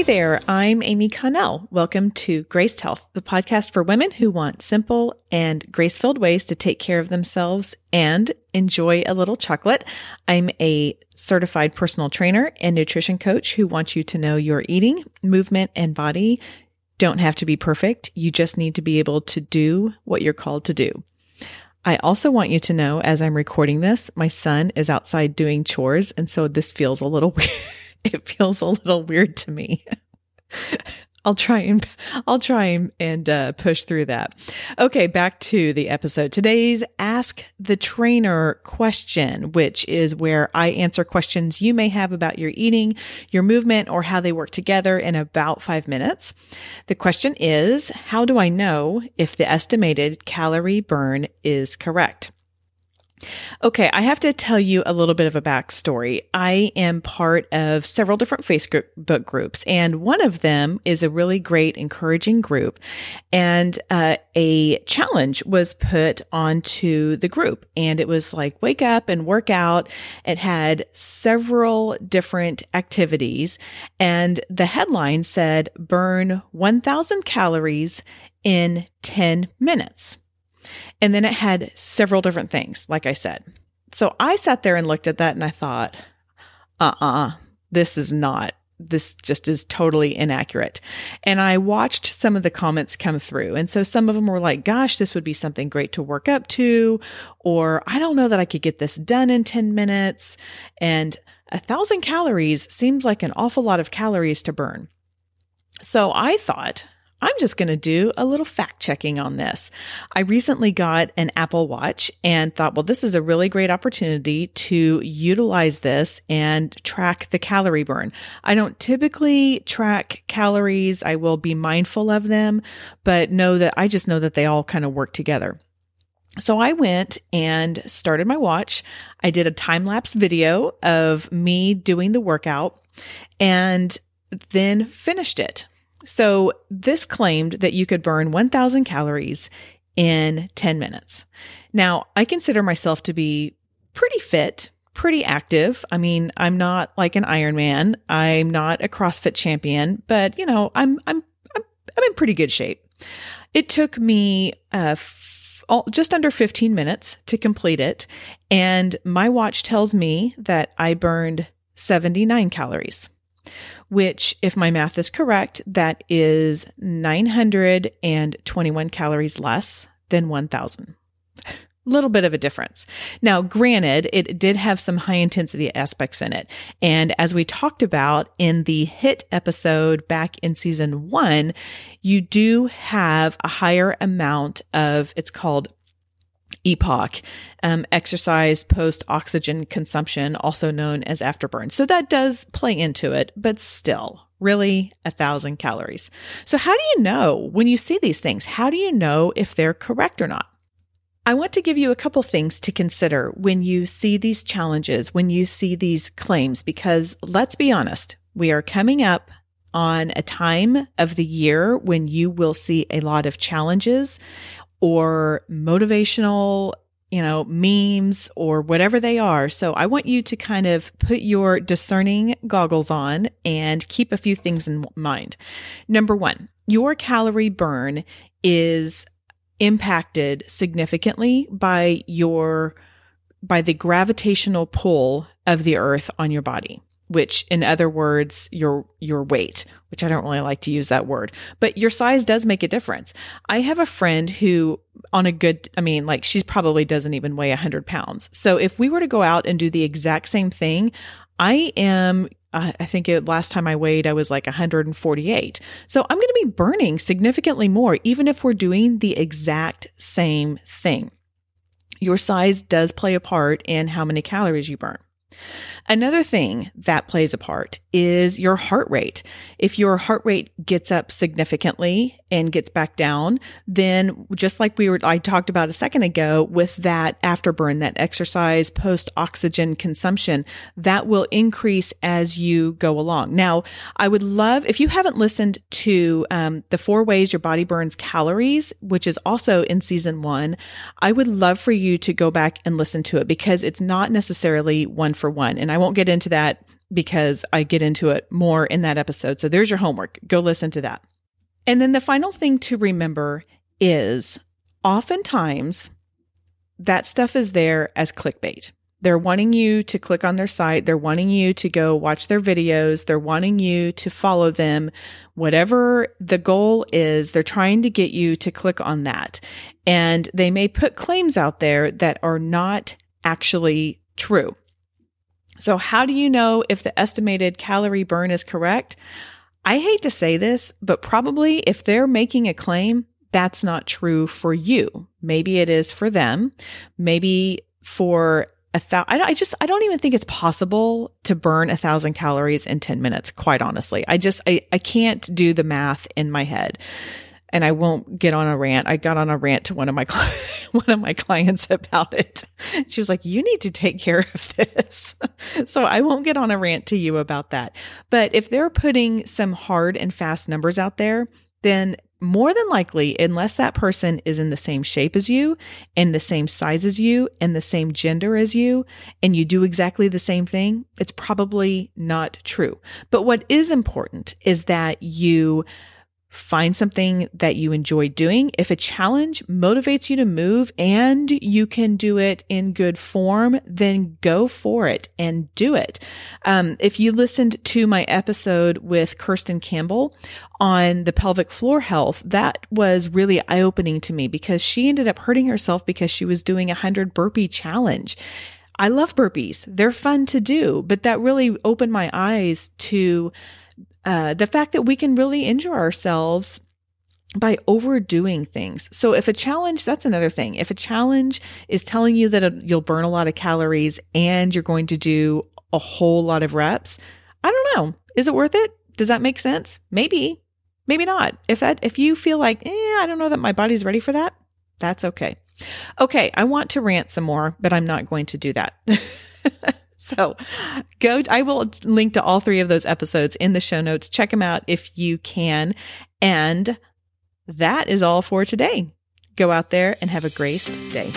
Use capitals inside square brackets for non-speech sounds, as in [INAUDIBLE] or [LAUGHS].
Hey there, I'm Amy Connell. Welcome to Graced Health, the podcast for women who want simple and grace filled ways to take care of themselves and enjoy a little chocolate. I'm a certified personal trainer and nutrition coach who wants you to know your eating, movement, and body don't have to be perfect. You just need to be able to do what you're called to do. I also want you to know as I'm recording this, my son is outside doing chores. And so this feels a little [LAUGHS] weird. [LAUGHS] it feels a little weird to me. I'll try and I'll try and, uh, push through that. Okay, back to the episode. Today's Ask the Trainer question, which is where I answer questions you may have about your eating, your movement, or how they work together in about five minutes. The question is, how do I know if the estimated calorie burn is correct? Okay, I have to tell you a little bit of a backstory. I am part of several different Facebook groups, and one of them is a really great, encouraging group. And uh, a challenge was put onto the group, and it was like wake up and work out. It had several different activities, and the headline said burn 1,000 calories in 10 minutes. And then it had several different things, like I said. So I sat there and looked at that and I thought, uh uh-uh, uh this is not, this just is totally inaccurate. And I watched some of the comments come through. And so some of them were like, gosh, this would be something great to work up to. Or I don't know that I could get this done in 10 minutes. And a thousand calories seems like an awful lot of calories to burn. So I thought, I'm just going to do a little fact checking on this. I recently got an Apple Watch and thought, well, this is a really great opportunity to utilize this and track the calorie burn. I don't typically track calories. I will be mindful of them, but know that I just know that they all kind of work together. So I went and started my watch. I did a time lapse video of me doing the workout and then finished it. So this claimed that you could burn 1000 calories in 10 minutes. Now, I consider myself to be pretty fit, pretty active. I mean, I'm not like an Ironman. I'm not a CrossFit champion, but you know, I'm I'm I'm, I'm in pretty good shape. It took me uh, f- just under 15 minutes to complete it, and my watch tells me that I burned 79 calories which, if my math is correct, that is 921 calories less than 1000. [LAUGHS] Little bit of a difference. Now, granted, it did have some high intensity aspects in it. And as we talked about in the HIIT episode back in season one, you do have a higher amount of, it's called EPOC, um, exercise post oxygen consumption, also known as afterburn. So that does play into it, but still, really a thousand calories. So, how do you know when you see these things? How do you know if they're correct or not? I want to give you a couple things to consider when you see these challenges, when you see these claims, because let's be honest, we are coming up on a time of the year when you will see a lot of challenges or motivational, you know, memes or whatever they are. So I want you to kind of put your discerning goggles on and keep a few things in mind. Number one, your calorie burn is impacted significantly by your by the gravitational pull of the earth on your body which in other words your your weight which i don't really like to use that word but your size does make a difference i have a friend who on a good i mean like she probably doesn't even weigh 100 pounds so if we were to go out and do the exact same thing i am uh, I think it, last time I weighed, I was like 148. So I'm going to be burning significantly more, even if we're doing the exact same thing. Your size does play a part in how many calories you burn. Another thing that plays a part is your heart rate. If your heart rate gets up significantly and gets back down, then just like we were, I talked about a second ago with that afterburn, that exercise post oxygen consumption, that will increase as you go along. Now, I would love, if you haven't listened to um, the four ways your body burns calories, which is also in season one, I would love for you to go back and listen to it because it's not necessarily one for one. And I won't get into that because I get into it more in that episode. So there's your homework. Go listen to that. And then the final thing to remember is oftentimes that stuff is there as clickbait. They're wanting you to click on their site. They're wanting you to go watch their videos. They're wanting you to follow them. Whatever the goal is, they're trying to get you to click on that. And they may put claims out there that are not actually true. So, how do you know if the estimated calorie burn is correct? I hate to say this, but probably if they're making a claim, that's not true for you. Maybe it is for them. Maybe for a thousand, I just, I don't even think it's possible to burn a thousand calories in 10 minutes, quite honestly. I just, I, I can't do the math in my head and I won't get on a rant. I got on a rant to one of my [LAUGHS] one of my clients about it. She was like, "You need to take care of this." [LAUGHS] so I won't get on a rant to you about that. But if they're putting some hard and fast numbers out there, then more than likely, unless that person is in the same shape as you and the same size as you and the same gender as you, and you do exactly the same thing, it's probably not true. But what is important is that you Find something that you enjoy doing. If a challenge motivates you to move and you can do it in good form, then go for it and do it. Um, if you listened to my episode with Kirsten Campbell on the pelvic floor health, that was really eye opening to me because she ended up hurting herself because she was doing a hundred burpee challenge. I love burpees. They're fun to do, but that really opened my eyes to uh, the fact that we can really injure ourselves by overdoing things. So if a challenge, that's another thing. If a challenge is telling you that you'll burn a lot of calories and you're going to do a whole lot of reps, I don't know. Is it worth it? Does that make sense? Maybe, maybe not. If that, if you feel like, eh, I don't know that my body's ready for that, that's okay. Okay. I want to rant some more, but I'm not going to do that. [LAUGHS] So go, I will link to all three of those episodes in the show notes. Check them out if you can. And that is all for today. Go out there and have a graced day.